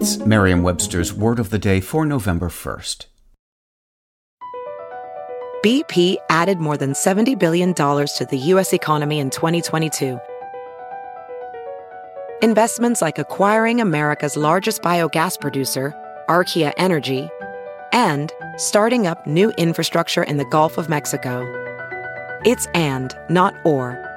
Merriam Webster's Word of the Day for November 1st. BP added more than $70 billion to the U.S. economy in 2022. Investments like acquiring America's largest biogas producer, Archaea Energy, and starting up new infrastructure in the Gulf of Mexico. It's and, not or.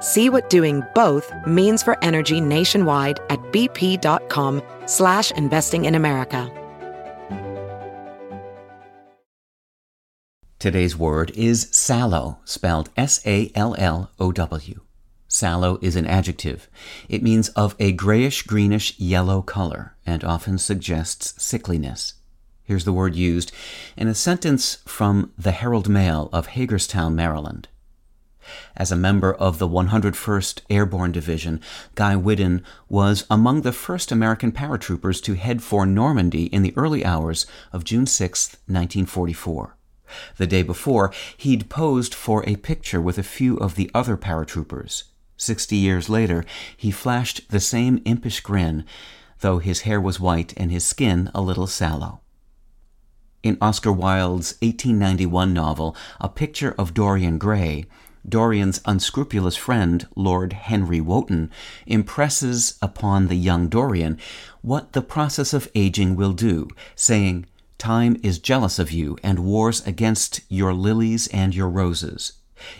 See what doing both means for energy nationwide at bp.com slash investing in America. Today's word is sallow, spelled S-A-L-L-O-W. Sallow is an adjective. It means of a grayish greenish yellow color and often suggests sickliness. Here's the word used in a sentence from the Herald Mail of Hagerstown, Maryland. As a member of the 101st Airborne Division, Guy Whidden was among the first American paratroopers to head for Normandy in the early hours of June 6, 1944. The day before, he'd posed for a picture with a few of the other paratroopers. Sixty years later, he flashed the same impish grin, though his hair was white and his skin a little sallow. In Oscar Wilde's 1891 novel, A Picture of Dorian Gray, Dorian's unscrupulous friend, Lord Henry Wotton, impresses upon the young Dorian what the process of aging will do, saying, Time is jealous of you and wars against your lilies and your roses.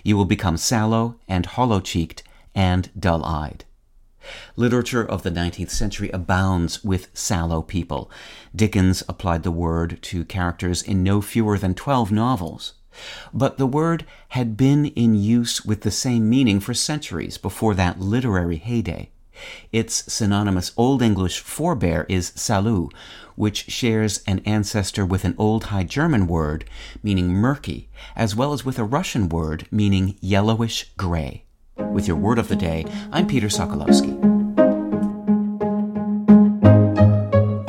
You will become sallow and hollow cheeked and dull eyed. Literature of the 19th century abounds with sallow people. Dickens applied the word to characters in no fewer than 12 novels. But the word had been in use with the same meaning for centuries before that literary heyday. Its synonymous Old English forebear is salu, which shares an ancestor with an Old High German word meaning murky, as well as with a Russian word meaning yellowish gray. With your word of the day, I'm Peter Sokolowski.